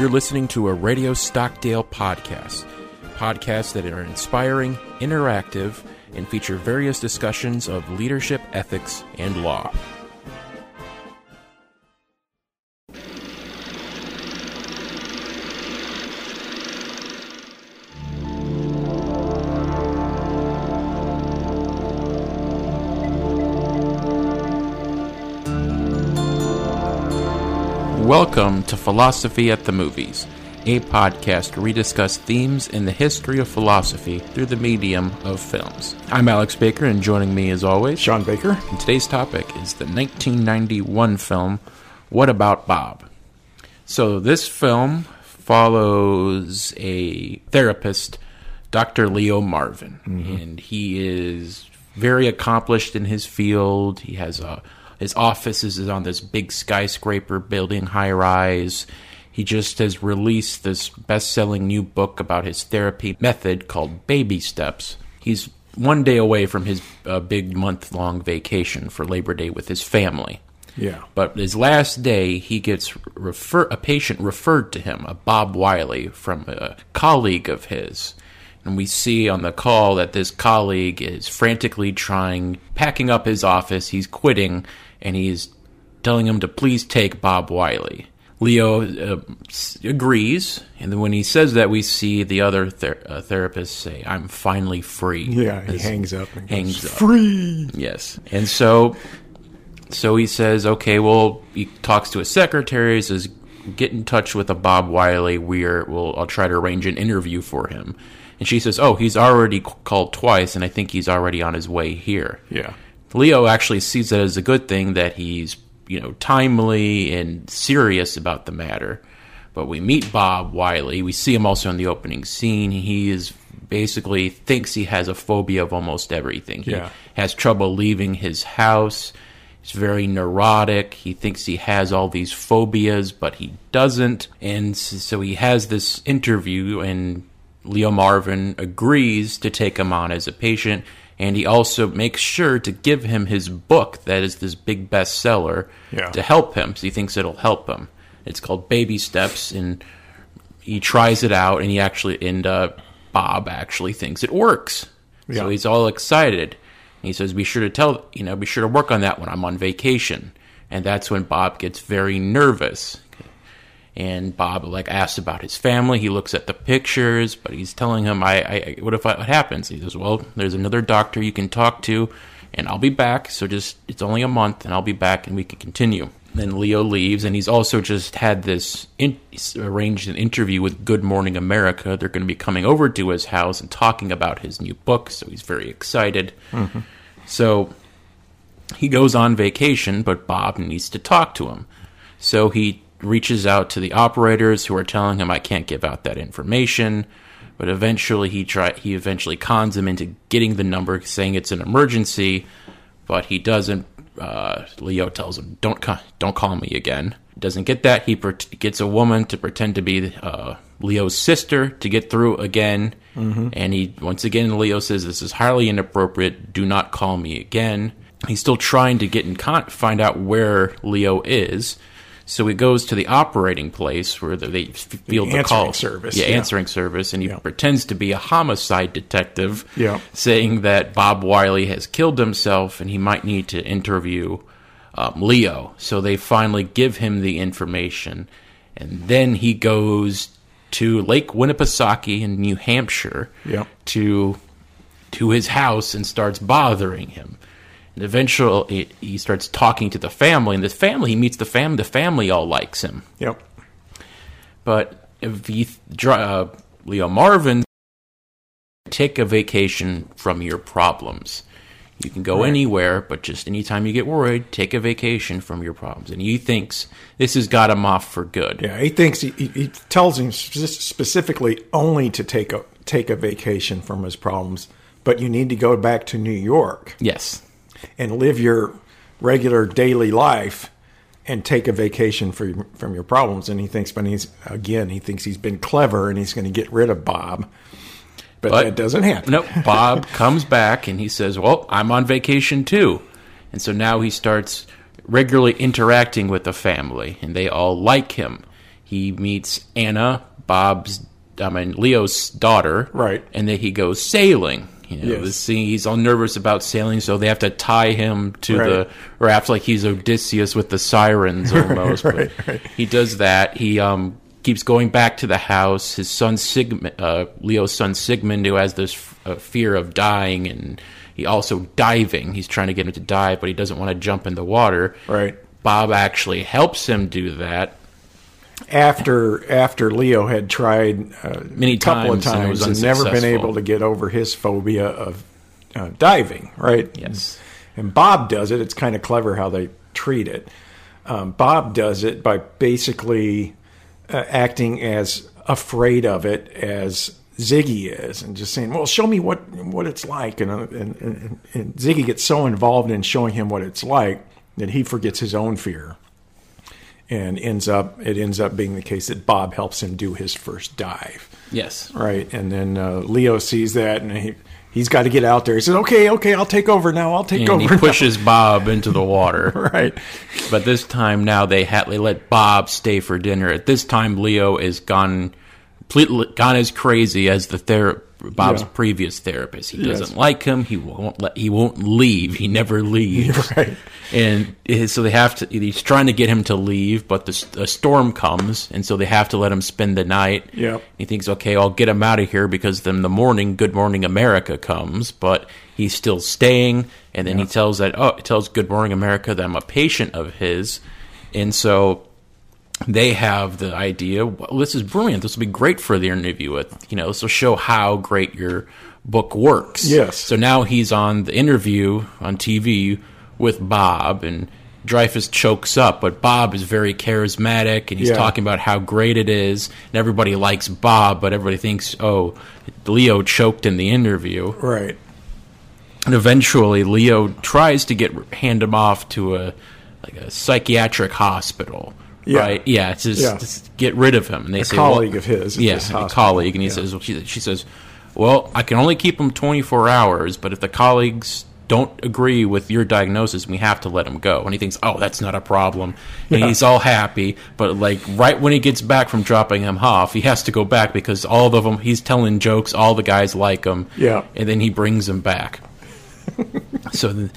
You're listening to a Radio Stockdale podcast. Podcasts that are inspiring, interactive, and feature various discussions of leadership, ethics, and law. Welcome to Philosophy at the Movies, a podcast where we discuss themes in the history of philosophy through the medium of films. I'm Alex Baker, and joining me as always, Sean Baker. and today's topic is the 1991 film What About Bob? So, this film follows a therapist, Dr. Leo Marvin, mm-hmm. and he is very accomplished in his field. He has a his office is on this big skyscraper building, high rise. He just has released this best selling new book about his therapy method called Baby Steps. He's one day away from his uh, big month long vacation for Labor Day with his family. Yeah. But his last day, he gets refer- a patient referred to him, a Bob Wiley, from a colleague of his. And we see on the call that this colleague is frantically trying, packing up his office. He's quitting, and he's telling him to please take Bob Wiley. Leo uh, agrees, and then when he says that, we see the other ther- uh, therapists say, "I'm finally free." Yeah, he As- hangs up and hangs goes, up. free. Yes. And so so he says, okay, well, he talks to his secretary, says, get in touch with a Bob Wiley. We're, we'll, I'll try to arrange an interview for him. And she says, oh, he's already called twice, and I think he's already on his way here. Yeah. Leo actually sees it as a good thing that he's, you know, timely and serious about the matter. But we meet Bob Wiley. We see him also in the opening scene. He is basically thinks he has a phobia of almost everything. He Yeah. has trouble leaving his house. He's very neurotic. He thinks he has all these phobias, but he doesn't. And so he has this interview, and Leo Marvin agrees to take him on as a patient. And he also makes sure to give him his book that is this big bestseller Yeah. to help him. So he thinks it'll help him. It's called Baby Steps, and he tries it out, and he actually, and uh, Bob actually thinks it works. So he's all excited. And he says, "Be sure to tell, you know, be sure to work on that when I'm on vacation." And that's when Bob gets very nervous. And Bob like asks about his family. He looks at the pictures, but he's telling him, "I, I what if I, what happens?" He says, "Well, there's another doctor you can talk to, and I'll be back. So just it's only a month, and I'll be back, and we can continue." Then Leo leaves, and he's also just had this in, arranged an interview with Good Morning America. They're going to be coming over to his house and talking about his new book, so he's very excited. Mm-hmm. So he goes on vacation, but Bob needs to talk to him. So he reaches out to the operators who are telling him I can't give out that information. But eventually he try he eventually cons him into getting the number, saying it's an emergency. But he doesn't. Uh, Leo tells him, "Don't ca- don't call me again." Doesn't get that. He pre- gets a woman to pretend to be uh, Leo's sister to get through again. And he once again Leo says, "This is highly inappropriate. Do not call me again." He's still trying to get in con- find out where Leo is. So he goes to the operating place where the, they field the, answering call service, yeah, yeah. answering service, and he Yeah. pretends to be a homicide detective, Yeah. saying that Bob Wiley has killed himself and he might need to interview um, Leo. So they finally give him the information, and then he goes to Lake Winnipesaukee in New Hampshire Yeah. to to his house and starts bothering him. And eventually, he starts talking to the family, and the family he meets the family. The family all likes him, Yep. but if he uh, Leo Marvin take a vacation from your problems. You can go Right. anywhere, but just anytime you get worried, take a vacation from your problems. And he thinks this has got him off for good. Yeah. He thinks he, he, he tells him specifically only to take a take a vacation from his problems, but you need to go back to New York Yes. And live your regular daily life and take a vacation for, from your problems. And he thinks, but he's again, he thinks he's been clever and he's going to get rid of Bob. But, But- that doesn't happen. Nope. Bob comes back and he says, Well, I'm on vacation too. And so now he starts regularly interacting with the family, and they all like him. he meets Anna, Bob's, I mean Leo's daughter, Right. And then he goes sailing. You know, Yes. this he's all nervous about sailing, so they have to tie him to Right. the raft like he's Odysseus with the sirens almost. Right, but right. He does that. He um, keeps going back to the house. His son Sigmund, uh, Leo's son Sigmund, who has this uh, fear of dying, and he also diving. He's trying to get him to dive, but he doesn't want to jump in the water. Right. Bob actually helps him do that. After after Leo had tried uh, Many a couple times of and times and never been able to get over his phobia of uh, diving, right? Yes. And Bob does it. It's kind of clever how they treat it. Um, Bob does it by basically uh, acting as afraid of it as Ziggy is, and just saying, "Well, show me what what it's like." And, uh, and, and, and Ziggy gets so involved in showing him what it's like that he forgets his own fear, and ends up it ends up being the case that Bob helps him do his first dive. Yes. Right, and then uh, Leo sees that, and he he's got to get out there. He says, "Okay, okay, I'll take over now. I'll take And over." he now." pushes Bob into the water. right, But this time now they ha- they let Bob stay for dinner. At this time, Leo is gone, completely gone as crazy as the ther- Bob's Yeah. previous therapist. He doesn't like him. He won't let. He won't leave. He never leaves. right. And so they have to. He's trying to get him to leave, but the, a storm comes, and so they have to let him spend the night. Yep. He thinks, okay, I'll get him out of here because then the morning, Good Morning America comes, but he's still staying. And then he tells that, oh, tells Good Morning America that I'm a patient of his, and so they have the idea. Well, this is brilliant. This will be great for the interview. With you know, this will show how great your book works. Yes. So now he's on the interview on TV with Bob and. Dreyfuss chokes up, but Bob is very charismatic, and he's Yeah. talking about how great it is, and everybody likes Bob, but everybody thinks, oh, Leo choked in the interview. Right. And eventually, Leo tries to get hand him off to a like a psychiatric hospital. Yeah. Right? Yeah. To just, Yeah. just get rid of him. And they A say, colleague well, of his at Yeah, a colleague, and he Yeah. says, well, she, she says, well, I can only keep him 24 hours, but if the colleagues don't agree with your diagnosis, we have to let him go. And he thinks, oh, that's not a problem. And Yeah. he's all happy, but like right when he gets back from dropping him off, he has to go back because all of them, he's telling jokes, all the guys like him. Yeah. And then he brings him back. so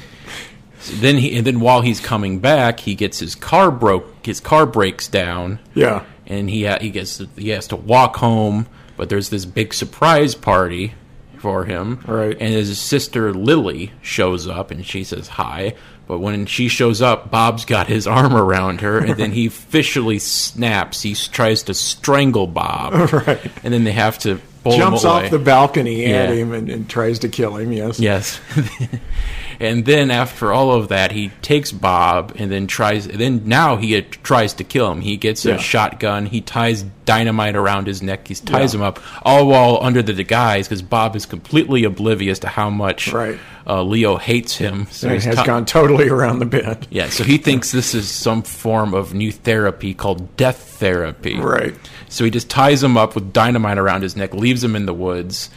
then, he and then while he's coming back, he gets his car broke. His car breaks down, Yeah. and he ha- he gets he has to walk home. But there's this big surprise party for him, Right. And his sister Lily shows up, and she says hi. But when she shows up, Bob's got his arm around her, and then he officially snaps. He tries to strangle Bob, Right. and then they have to pull Jumps him away. off the balcony at him and, and tries to kill him. Yes. Yes. and then after all of that, he takes Bob and then tries. Then now he tries to kill him. He gets Yeah. a shotgun. He ties dynamite around his neck. He ties Yeah. him up, all while under the guise because Bob is completely oblivious to how much Right. uh, Leo hates him. So And has ti- gone totally around the bend. Yeah, so he thinks this is some form of new therapy called death therapy. Right. So he just ties him up with dynamite around his neck, leaves him in the woods,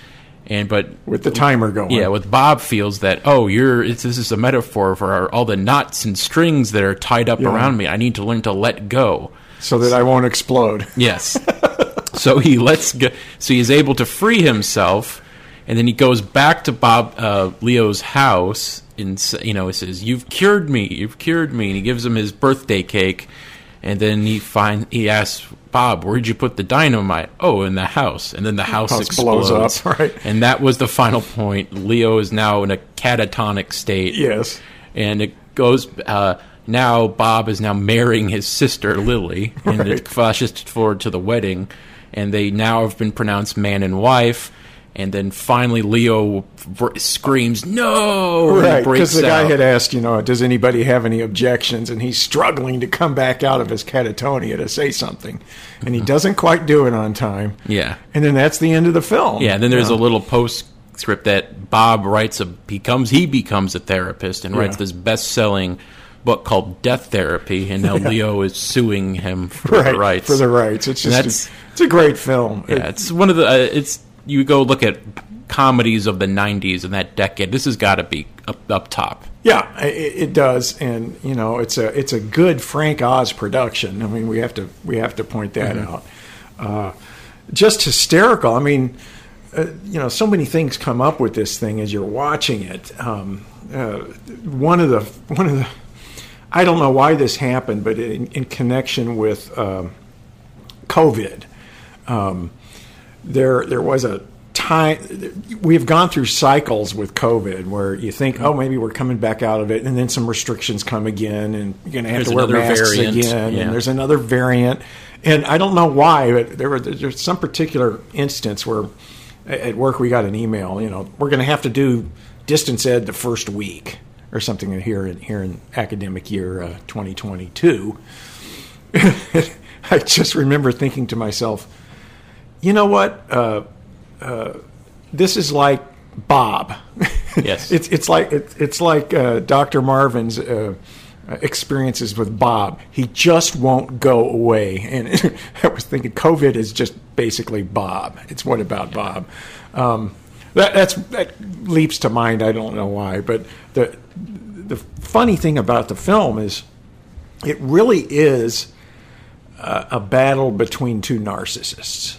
and but With the timer going. yeah, with Bob feels that oh, you're it's, this is a metaphor for our, all the knots and strings that are tied up Yeah. around me. I need to learn to let go. So that I won't explode. Yes. so he lets go. So he's able to free himself, and then he goes back to Bob uh, Leo's house, and you know he says, "You've cured me. You've cured me." And he gives him his birthday cake, and then he find he asks Bob, "Where'd you put the dynamite?" Oh, in the house. And then the house, House explodes. blows up, right. And that was the final point. Leo is now in a catatonic state Yes. and it goes uh, now bob is now marrying his sister lily and Right. it flashes forward to the wedding and they now have been pronounced man and wife and then finally leo screams no Right, because the guy out. had asked, you know, does anybody have any objections? And he's struggling to come back out of his catatonia to say something, and he doesn't quite do it on time. yeah And then that's the end of the film. yeah and then there's Yeah. a little postscript that bob writes a becomes he becomes a therapist and writes Yeah. this best-selling book called death therapy and now leo is suing him for right the rights for the rights. It's just a, it's a great film. Yeah, it's one of the. Uh, it's you go look at comedies of the '90s and that decade. This has got to be up up top. Yeah, it, it does, and you know it's a it's a good Frank Oz production. I mean, we have to we have to point that out. Uh, just hysterical. I mean, uh, you know, so many things come up with this thing as you're watching it. Um, uh, one of the one of the I don't know why this happened, but in, in connection with um, COVID, um, there there was a time we've gone through cycles with COVID where you think, oh, maybe we're coming back out of it, and then some restrictions come again, and you're going to have There's to wear masks variant, again, yeah. and there's another variant, and I don't know why, but there were there's some particular instance where at work we got an email, you know, we're going to have to do distance ed the first week or something here in here in academic year uh, 2022. I just remember thinking to myself, you know what? Uh, uh, this is like Bob. Yes. it's it's like it's, it's like uh, Dr. Marvin's uh, experiences with Bob. He just won't go away. And I was thinking, COVID is just basically Bob. It's what about Bob? Um, that that's that leaps to mind. I don't know why, but the the funny thing about the film is it really is a, a battle between two narcissists.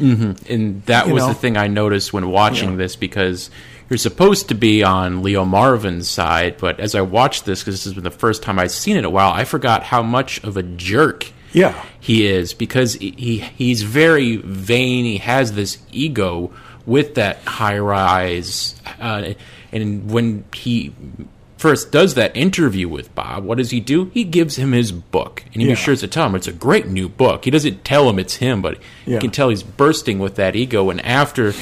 And that You was know? the thing I noticed when watching Yeah. this because you're supposed to be on Leo Marvin's side, but as I watched this, because this has been the first time I've seen it in a while, I forgot how much of a jerk Yeah. he is because he, he he's very vain. He has this ego with that high rise, uh, and when he first does that interview with Bob, what does he do? He gives him his book, and he Yeah. sure to tell him it's a great new book. He doesn't tell him it's him, but Yeah. you can tell he's bursting with that ego. And after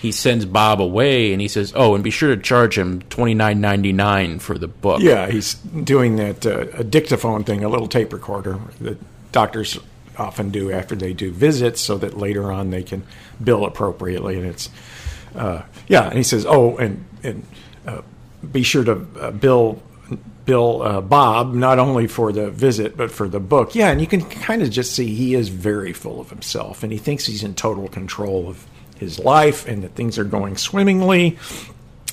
he sends Bob away, and he says, "Oh, and be sure to charge him twenty nine ninety nine for the book." Yeah, he's doing that uh, dictaphone thing, a little tape recorder that doctors often do after they do visits, so that later on they can bill appropriately. And it's uh, yeah, and he says, "Oh, and and uh, be sure to uh, bill." Bill uh, Bob not only for the visit but for the book. Yeah, and you can kind of just see he is very full of himself, and he thinks he's in total control of his life and that things are going swimmingly.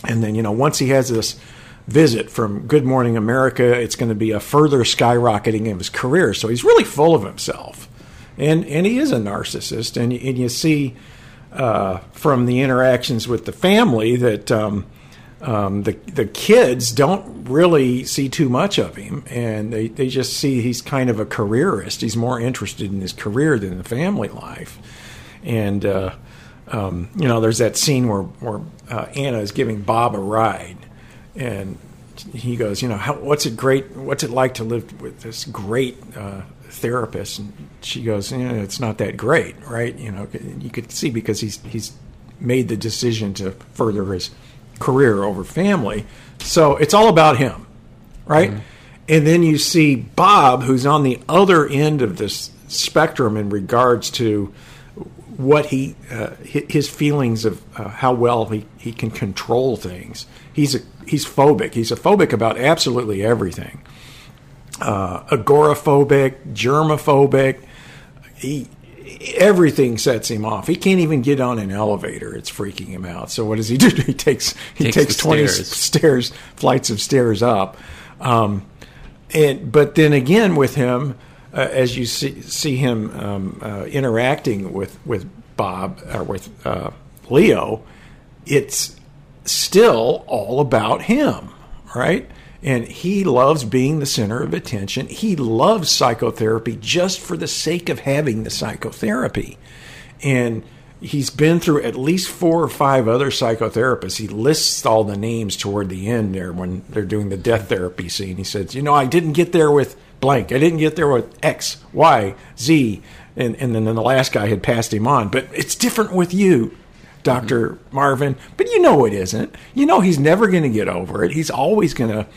And then, you know, once he has this visit from Good Morning America, it's going to be a further skyrocketing of his career. So he's really full of himself. And, and he is a narcissist. And, and you see uh, from the interactions with the family that um, um, the, the kids don't really see too much of him. And they, they just see he's kind of a careerist. He's more interested in his career than the family life. And, uh, um, you know, there's that scene where, where uh, Anna is giving Bob a ride, and he goes, you know, how, what's it great? What's it like to live with this great uh, therapist? And she goes, you know, it's not that great, right? You know, you could see because he's he's made the decision to further his career over family, so it's all about him, right? And then you see Bob, who's on the other end of this spectrum in regards to what he uh, his feelings of uh, how well he, he can control things. He's a he's phobic. He's a phobic about absolutely everything. Uh, agoraphobic, germophobic. He everything sets him off. He can't even get on an elevator. It's freaking him out. So what does he do? He takes he Takes takes, twenty stairs. stairs, flights of stairs up. Um, and but then again with him, uh, as you see see him um, uh, interacting with with Bob or with uh, Leo, it's still all about him, right? And he loves being the center of attention. He loves psychotherapy just for the sake of having the psychotherapy. And he's been through at least four or five other psychotherapists. He lists all the names toward the end there when they're doing the death therapy scene. He says, You know, I didn't get there with blank. I didn't get there with X, Y, Z. And, and then the last guy had passed him on. But it's different with you. Dr. Marvin, but you know it isn't. You know he's never going to get over it. He's always going to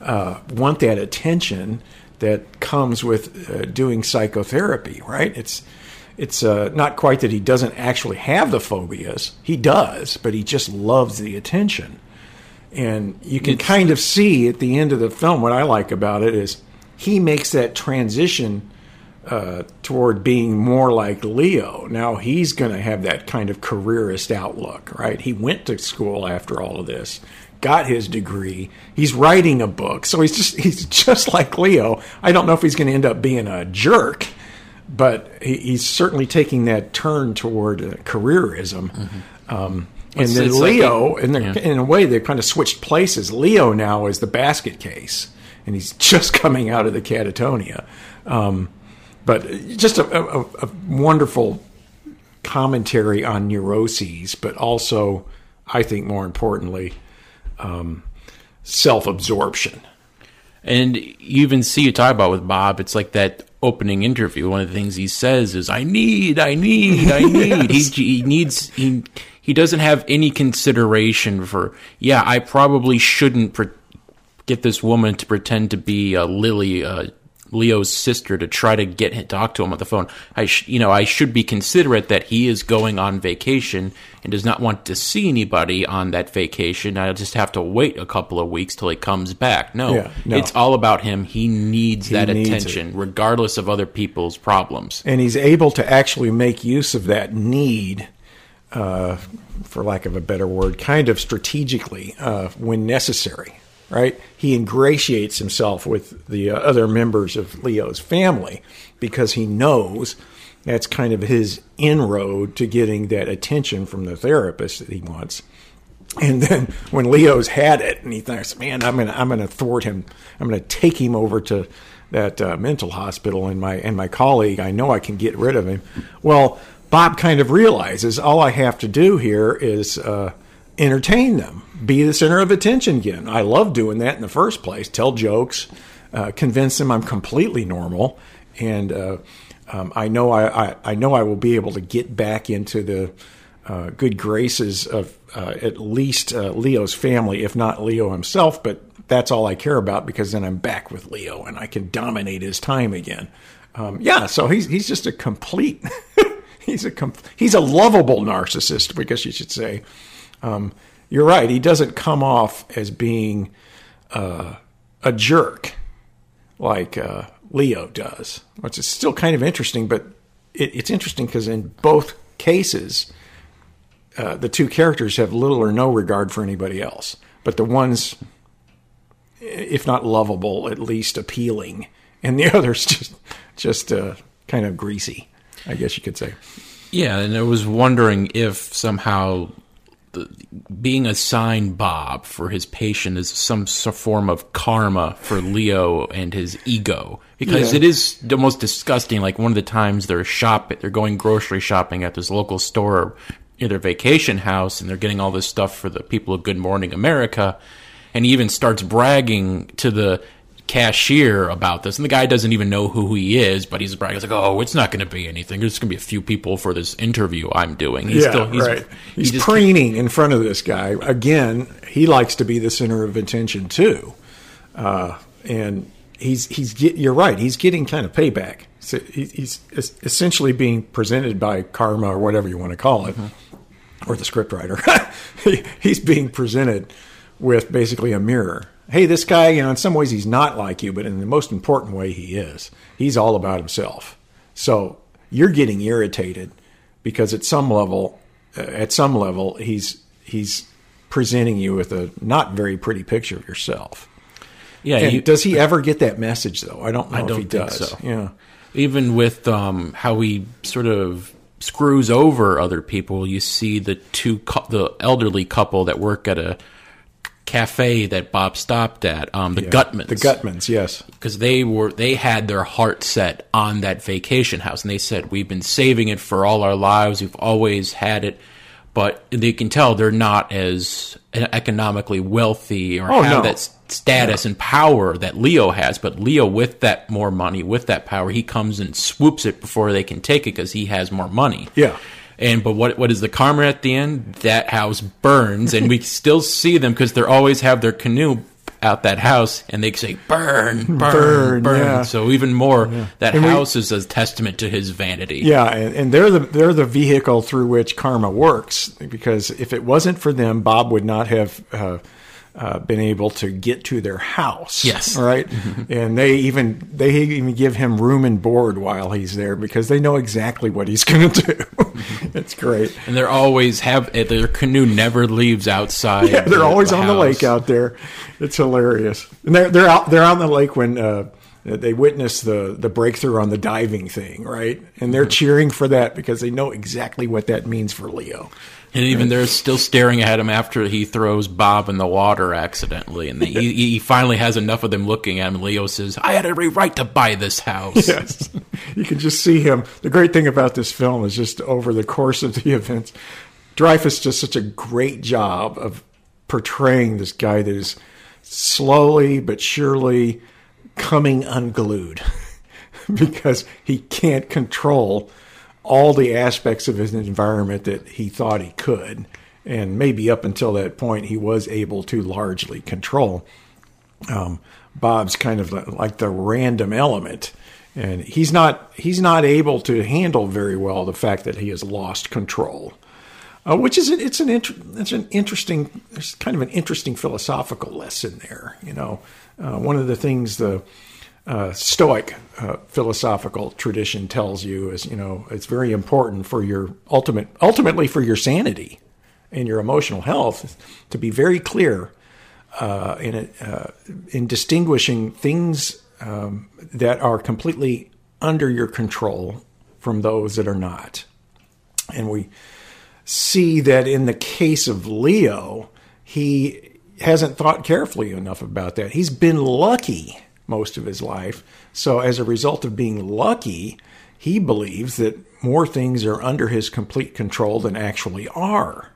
uh, want that attention that comes with uh, doing psychotherapy, right? It's it's uh, not quite that he doesn't actually have the phobias. He does, but he just loves the attention. And you can It's- kind of see at the end of the film what I like about it is he makes that transition uh, toward being more like Leo. Now he's going to have that kind of careerist outlook, right? He went to school after all of this, got his degree. He's writing a book, so he's just he's just like Leo. I don't know if he's going to end up being a jerk, but he, he's certainly taking that turn toward uh, careerism. Um, and It's- then it's like Leo, a- in, yeah. in a way, they've kind of switched places. Leo now is the basket case, and he's just coming out of the catatonia. Um, but just a, a, a wonderful commentary on neuroses, but also, I think more importantly, um, self absorption. And you even see you talk about with Bob, it's like that opening interview. One of the things he says is, "I need, I need, I need." he, he needs he he doesn't have any consideration for. Yeah, I probably shouldn't pre- get this woman to pretend to be a Lily, uh, Leo's sister, to try to get talk to him on the phone. I sh- you know I should be considerate that he is going on vacation and does not want to see anybody on that vacation. I'll just have to wait a couple of weeks till he comes back. No, Yeah, no. it's all about him. He needs that needs attention, regardless of other people's problems. and he's able to actually make use of that need, uh, for lack of a better word, kind of strategically uh, when necessary. Right? He ingratiates himself with the uh, other members of Leo's family because he knows that's kind of his inroad to getting that attention from the therapist that he wants. And then when Leo's had it, and he thinks, "Man, I'm gonna, I'm gonna thwart him. I'm gonna take him over to that uh, mental hospital." And my and my colleague, I know I can get rid of him. Well, Bob kind of realizes all I have to do here is uh, entertain them, be the center of attention again. I love doing that in the first place. Tell jokes, uh, convince them I'm completely normal, and uh, um, I know I, I, I know I will be able to get back into the uh, good graces of uh, at least uh, Leo's family, if not Leo himself. But that's all I care about because then I'm back with Leo and I can dominate his time again. Um, yeah, so he's he's just a complete. he's a he's a lovable narcissist because you should say. Um, you're right. He doesn't come off as being uh, a jerk like uh, Leo does, which is still kind of interesting. But it, it's interesting because in both cases, uh, the two characters have little or no regard for anybody else. But the one's, if not lovable, at least appealing, and the other's just just uh, kind of greasy, I guess you could say. Yeah, and I was wondering if somehow the, being assigned Bob for his patient is some form of karma for Leo and his ego, because Yeah. it is the most disgusting. Like one of the times they're shop, they're going grocery shopping at this local store in their vacation house, and they're getting all this stuff for the people of Good Morning America, and he even starts bragging to the cashier about this, and the guy doesn't even know who he is, but he's bragging. He's like, "Oh, it's not going to be anything. There's going to be a few people for this interview I'm doing." He's yeah, still, he's, right. He's just- preening in front of this guy. Again, he likes to be the center of attention too, uh, and he's he's get, you're right. He's getting kind of payback. So he's essentially being presented by karma or whatever you want to call it, or the scriptwriter. he, he's being presented with basically a mirror. Hey, this guy, you know, in some ways he's not like you, but in the most important way he is. He's all about himself. So you're getting irritated because at some level, uh, at some level, he's he's presenting you with a not very pretty picture of yourself. yeah. And you- does he ever get that message though? I don't know I if don't he think does. so. Yeah. even with um, how he sort of screws over other people. You see the two cou- the elderly couple that work at a cafe that Bob stopped at, um, the Guttmans. The Guttmans, yes. because they were they had their heart set on that vacation house and they said we've been saving it for all our lives we've always had it but they can tell they're not as economically wealthy or Oh, have no. that status and power that Leo has but Leo with that more money with that power he comes and swoops it before they can take it because he has more money Yeah. And but what what is the karma at the end? That house burns, and we still see them because they always have their canoe out that house, and they say burn, burn, burn. Burn, yeah. So even more, that And we- house is a testament to his vanity. Yeah, and, and they're the they're the vehicle through which karma works. Because if it wasn't for them, Bob would not have uh, uh, been able to get to their house. Yes. right. and they even they even give him room and board while he's there because they know exactly what he's going to do. it's great. And they're always have eh, their canoe never leaves outside. Yeah, they're the- always the on the lake out there. It's hilarious. And they're they're out they're on the lake when uh, they witness the the breakthrough on the diving thing, right? And they're cheering for that because they know exactly what that means for Leo. And even they're still staring at him after he throws Bob in the water accidentally. And he, he finally has enough of them looking at him. Leo says, I had every right to buy this house. Yes. You can just see him. The great thing about this film is just over the course of the events, Dreyfuss does such a great job of portraying this guy that is slowly but surely coming unglued because he can't control all the aspects of his environment that he thought he could. And maybe up until that point, he was able to largely control um, Bob's kind of like the random element, and he's not he's not able to handle very well the fact that he has lost control, uh, which is it's an inter- it's an interesting kind of an interesting philosophical lesson there. You know, uh, one of the things the uh, Stoic uh, philosophical tradition tells you is you know it's very important for your ultimate ultimately for your sanity and your emotional health to be very clear uh, in uh, in distinguishing things um, that are completely under your control from those that are not. And we see that in the case of Leo, he hasn't thought carefully enough about that. He's been lucky most of his life. So, as a result of being lucky, he believes that more things are under his complete control than actually are.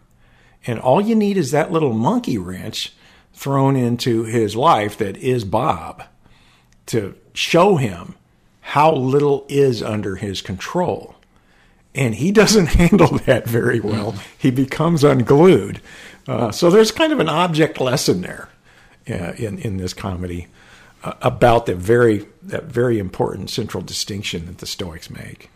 And all you need is that little monkey wrench thrown into his life that is Bob to show him how little is under his control. And he doesn't handle that very well. He becomes unglued. Uh, so there's kind of an object lesson there uh, in, in this comedy about the very, that very important central distinction that the Stoics make.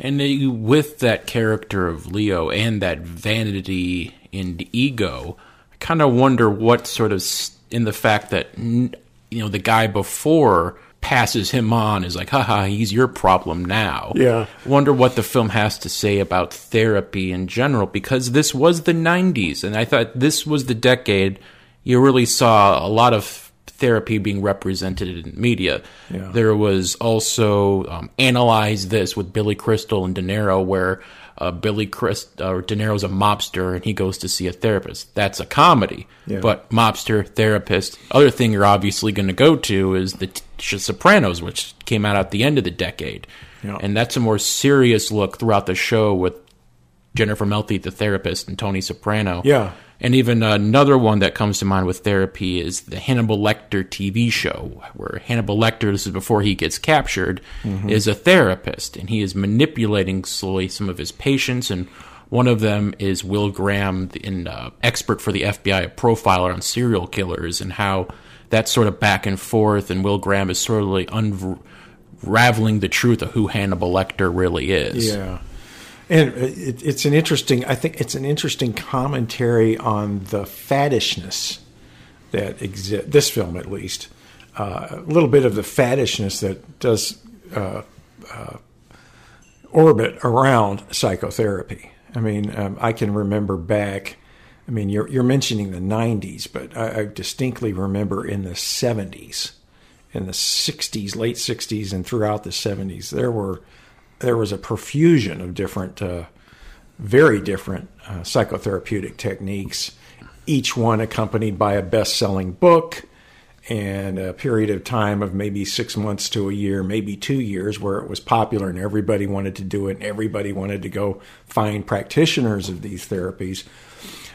And they, with that character of Leo and that vanity and ego, I kind of wonder what sort of in the fact that you know the guy before passes him on is like, haha, he's your problem now. Yeah. Wonder what the film has to say about therapy in general because this was the 90s and I thought this was the decade you really saw a lot of therapy being represented in media. Yeah. There was also um, Analyze This with Billy Crystal and De Niro where uh, Billy Christ uh, De Niro's a mobster and he goes to see a therapist. That's a comedy. Yeah. But mobster, therapist. Other thing you're obviously going to go to is the t- Sopranos, which came out at the end of the decade. Yeah. And that's a more serious look throughout the show with Jennifer Melfi, the therapist, and Tony Soprano. Yeah. And even another one that comes to mind with therapy is the Hannibal Lecter TV show, where Hannibal Lecter, this is before he gets captured, is a therapist, and he is manipulating slowly some of his patients. And one of them is Will Graham, an uh, expert for the FBI, a profiler on serial killers, and how that sort of back and forth. And Will Graham is sort of like unraveling the truth of who Hannibal Lecter really is. Yeah. And it, it's an interesting, I think it's an interesting commentary on the faddishness that exists, this film at least. Uh, a little bit of the faddishness that does uh, uh, orbit around psychotherapy. I mean, um, I can remember back, I mean, you're, you're mentioning the 90s, but I, I distinctly remember in the 70s, in the 60s, late 60s, and throughout the 70s, there were there was a profusion of different, uh, very different uh, psychotherapeutic techniques, each one accompanied by a best selling book and a period of time of maybe six months to a year, maybe two years, where it was popular and everybody wanted to do it and everybody wanted to go find practitioners of these therapies.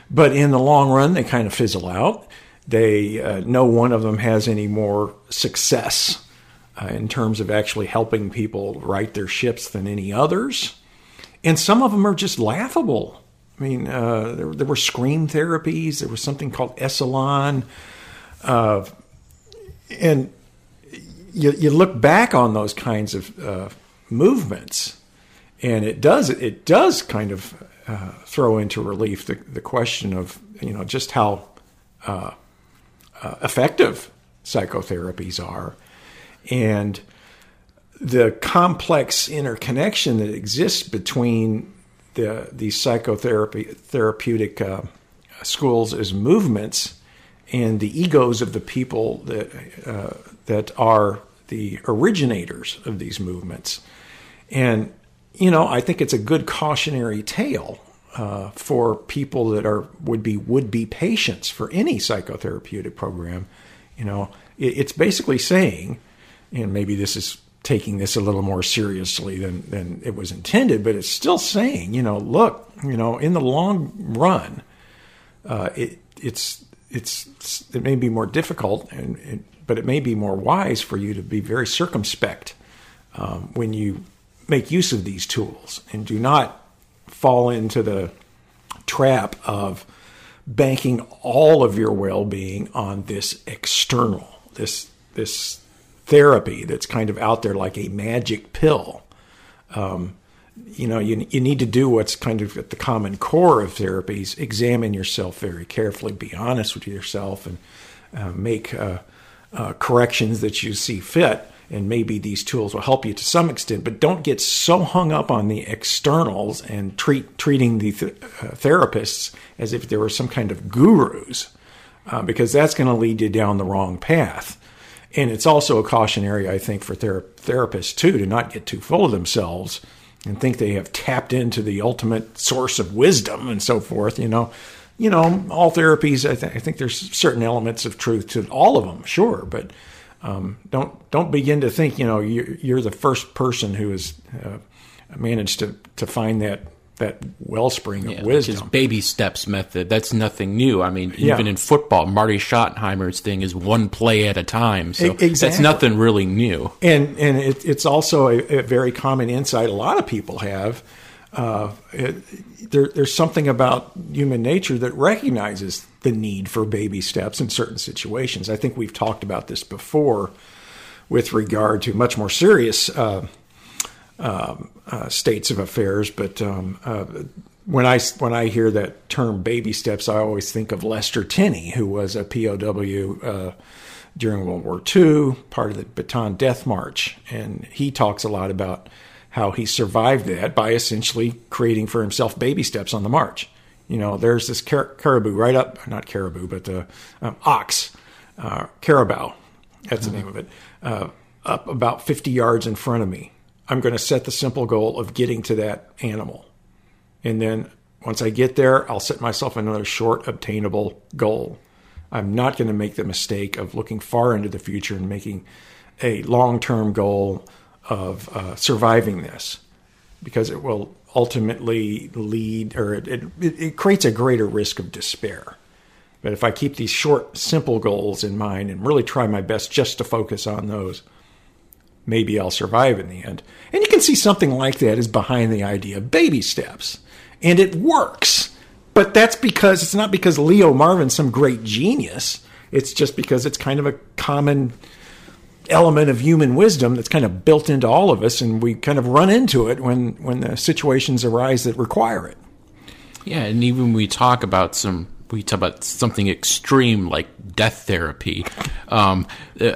But in the long run, they kind of fizzle out. They, uh, no one of them has any more success uh, in terms of actually helping people right their ships than any others. And some of them are just laughable. I mean, uh, there, there, were scream therapies. There was something called Esalen. Uh, and you, you, look back on those kinds of uh, movements, and it does it does kind of uh, throw into relief the, the question of you know just how uh, effective psychotherapies are, and the complex interconnection that exists between the these psychotherapy therapeutic uh, schools as movements and the egos of the people that uh, that are the originators of these movements. And you know, I think it's a good cautionary tale uh, for people that are would be would be patients for any psychotherapeutic program. You know, it, it's basically saying, and maybe this is taking this a little more seriously than than it was intended, but it's still saying, you know, look, you know, in the long run, uh, it it's it's it may be more difficult, and, and, but it may be more wise for you to be very circumspect um, when you make use of these tools, and do not fall into the trap of banking all of your well-being on this external, this this therapy that's kind of out there like a magic pill. Um, you know, you, you need to do what's kind of at the common core of therapies examine yourself very carefully, be honest with yourself, and uh, make uh, uh, corrections that you see fit. And maybe these tools will help you to some extent, but don't get so hung up on the externals and treat treating the th- uh, therapists as if they were some kind of gurus, uh, because that's going to lead you down the wrong path. And it's also a cautionary, I think, for ther- therapists too, to not get too full of themselves and think they have tapped into the ultimate source of wisdom and so forth. You know, you know, all therapies. I, th- I think there's certain elements of truth to all of them, sure, but um, don't don't begin to think you know you're, you're the first person who has uh, managed to to find that that wellspring of Yeah, wisdom. His baby steps method. That's nothing new. I mean, Yeah. even in football, Marty Schottenheimer's thing is one play at a time. So exactly. that's nothing really new. and and it, it's also a, a very common insight a lot of people have. Uh, it, there, there's something about human nature that recognizes the need for baby steps in certain situations. I think we've talked about this before with regard to much more serious uh, um, uh, states of affairs, but um, uh, when I when I hear that term "baby steps," I always think of Lester Tenney, who was a POW uh, during World War II, part of the Bataan Death March, and he talks a lot about how he survived that by essentially creating for himself baby steps on the march. You know, there's this car- caribou right up, not caribou, but uh, um, ox, uh, carabao, that's the name of it, uh, up about 50 yards in front of me. I'm going to set the simple goal of getting to that animal. And then once I get there, I'll set myself another short, obtainable goal. I'm not going to make the mistake of looking far into the future and making a long term goal of uh, surviving this because it will ultimately lead or it, it, it creates a greater risk of despair. But if I keep these short, simple goals in mind and really try my best just to focus on those, maybe I'll survive in the end. And you can see something like that is behind the idea of baby steps. And it works. But that's because it's not because Leo Marvin's some great genius. It's just because it's kind of a common element of human wisdom that's kind of built into all of us and we kind of run into it when when the situations arise that require it. Yeah, and even we talk about some, we talk about something extreme like death therapy. Um,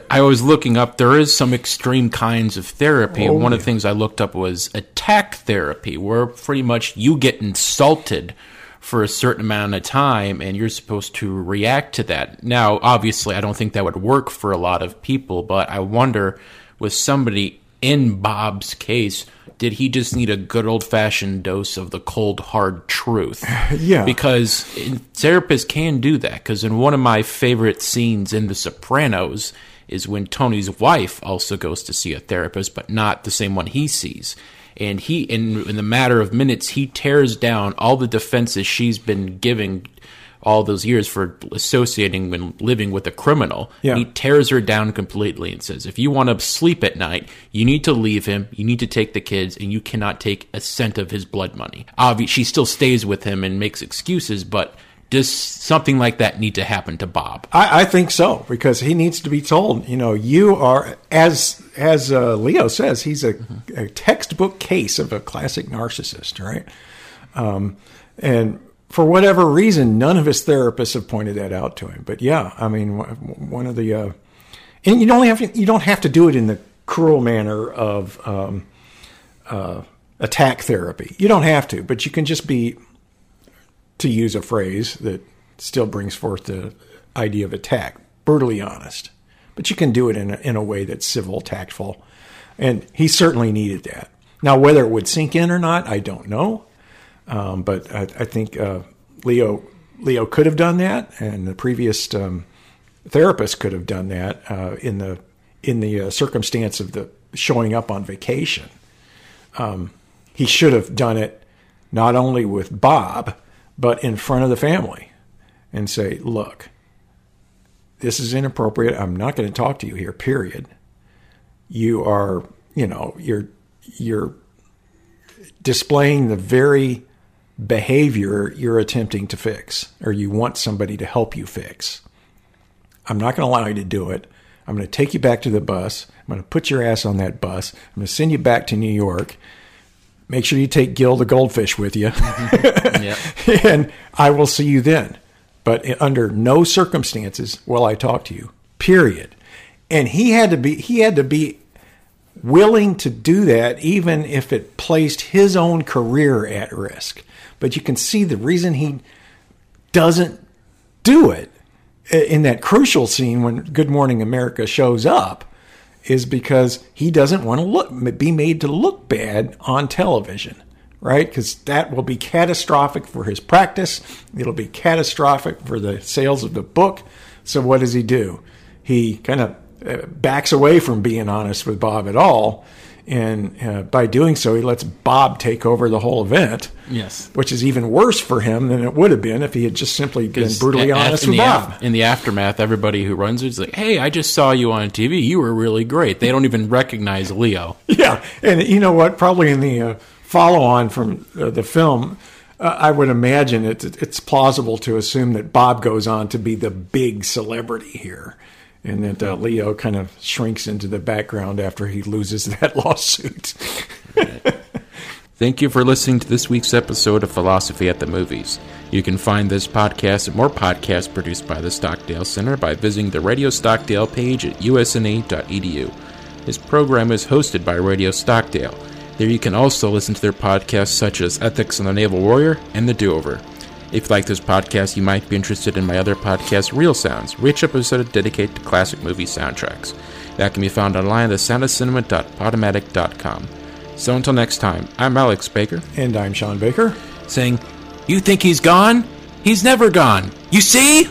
I was looking up. There is some extreme kinds of therapy. Oh, and One of the things I looked up was attack therapy, where pretty much you get insulted for a certain amount of time and you're supposed to react to that. Now, obviously, I don't think that would work for a lot of people, but I wonder with somebody in Bob's case, did he just need a good old fashioned dose of the cold hard truth? Yeah. Because therapists can do that. Because in one of my favorite scenes in The Sopranos is when Tony's wife also goes to see a therapist, but not the same one he sees. And he, in, in the matter of minutes, he tears down all the defenses she's been giving all those years for associating and living with a criminal. Yeah. He tears her down completely and says, if you want to sleep at night, you need to leave him, you need to take the kids, and you cannot take a cent of his blood money. Obvi- she still stays with him and makes excuses, but does something like that need to happen to Bob? I, I think so because he needs to be told. You know, you are as as uh, Leo says, he's a, a textbook case of a classic narcissist, right? Um, and for whatever reason, none of his therapists have pointed that out to him. But yeah, I mean, one of the, uh, and you don't have to, you don't have to do it in the cruel manner of um, uh, attack therapy. You don't have to, but you can just be, to use a phrase that still brings forth the idea of attack, brutally honest. But you can do it in a, in a way that's civil, tactful, and he certainly needed that. Now, whether it would sink in or not, I don't know. Um, but I, I think uh, Leo Leo could have done that, and the previous um, therapist could have done that uh, in the in the uh, circumstance of the showing up on vacation. Um, he should have done it not only with Bob, but in front of the family, and say, "Look, this is inappropriate. I'm not going to talk to you here. Period. You are, you know, you're you're displaying the very behavior you're attempting to fix or you want somebody to help you fix. I'm not going to allow you to do it. I'm going to take you back to the bus. I'm going to put your ass on that bus. I'm going to send you back to New York. Make sure you take Gil the goldfish with you. Mm-hmm. and I will see you then. But under no circumstances will I talk to you. Period. And he had to be he had to be willing to do that even if it placed his own career at risk. But you can see the reason he doesn't do it in that crucial scene when Good Morning America shows up is because he doesn't want to look be made to look bad on television, right? Because that will be catastrophic for his practice. It'll be catastrophic for the sales of the book. So what does he do? He kind of uh, backs away from being honest with Bob at all and uh, by doing so, he lets Bob take over the whole event. Yes, which is even worse for him than it would have been if he had just simply been brutally honest with Bob. Af- in the aftermath, everybody who runs it is like, "Hey, I just saw you on TV. You were really great." They don't even recognize Leo. Yeah, and you know what? Probably in the uh, follow-on from uh, the film. Uh, I would imagine it, it's plausible to assume that Bob goes on to be the big celebrity here and that uh, Leo kind of shrinks into the background after he loses that lawsuit. Thank you for listening to this week's episode of Philosophy at the Movies. You can find this podcast and more podcasts produced by the Stockdale Center by visiting the Radio Stockdale page at usna.edu. This program is hosted by Radio Stockdale. There you can also listen to their podcasts such as Ethics on the Naval Warrior and The Do Over. If you like this podcast, you might be interested in my other podcast, Real Sounds, which episode dedicated to classic movie soundtracks. That can be found online at thesoundofcinema.podomatic.com. So until next time, I'm Alex Baker. And I'm Sean Baker. Saying, You think he's gone? He's never gone. You see?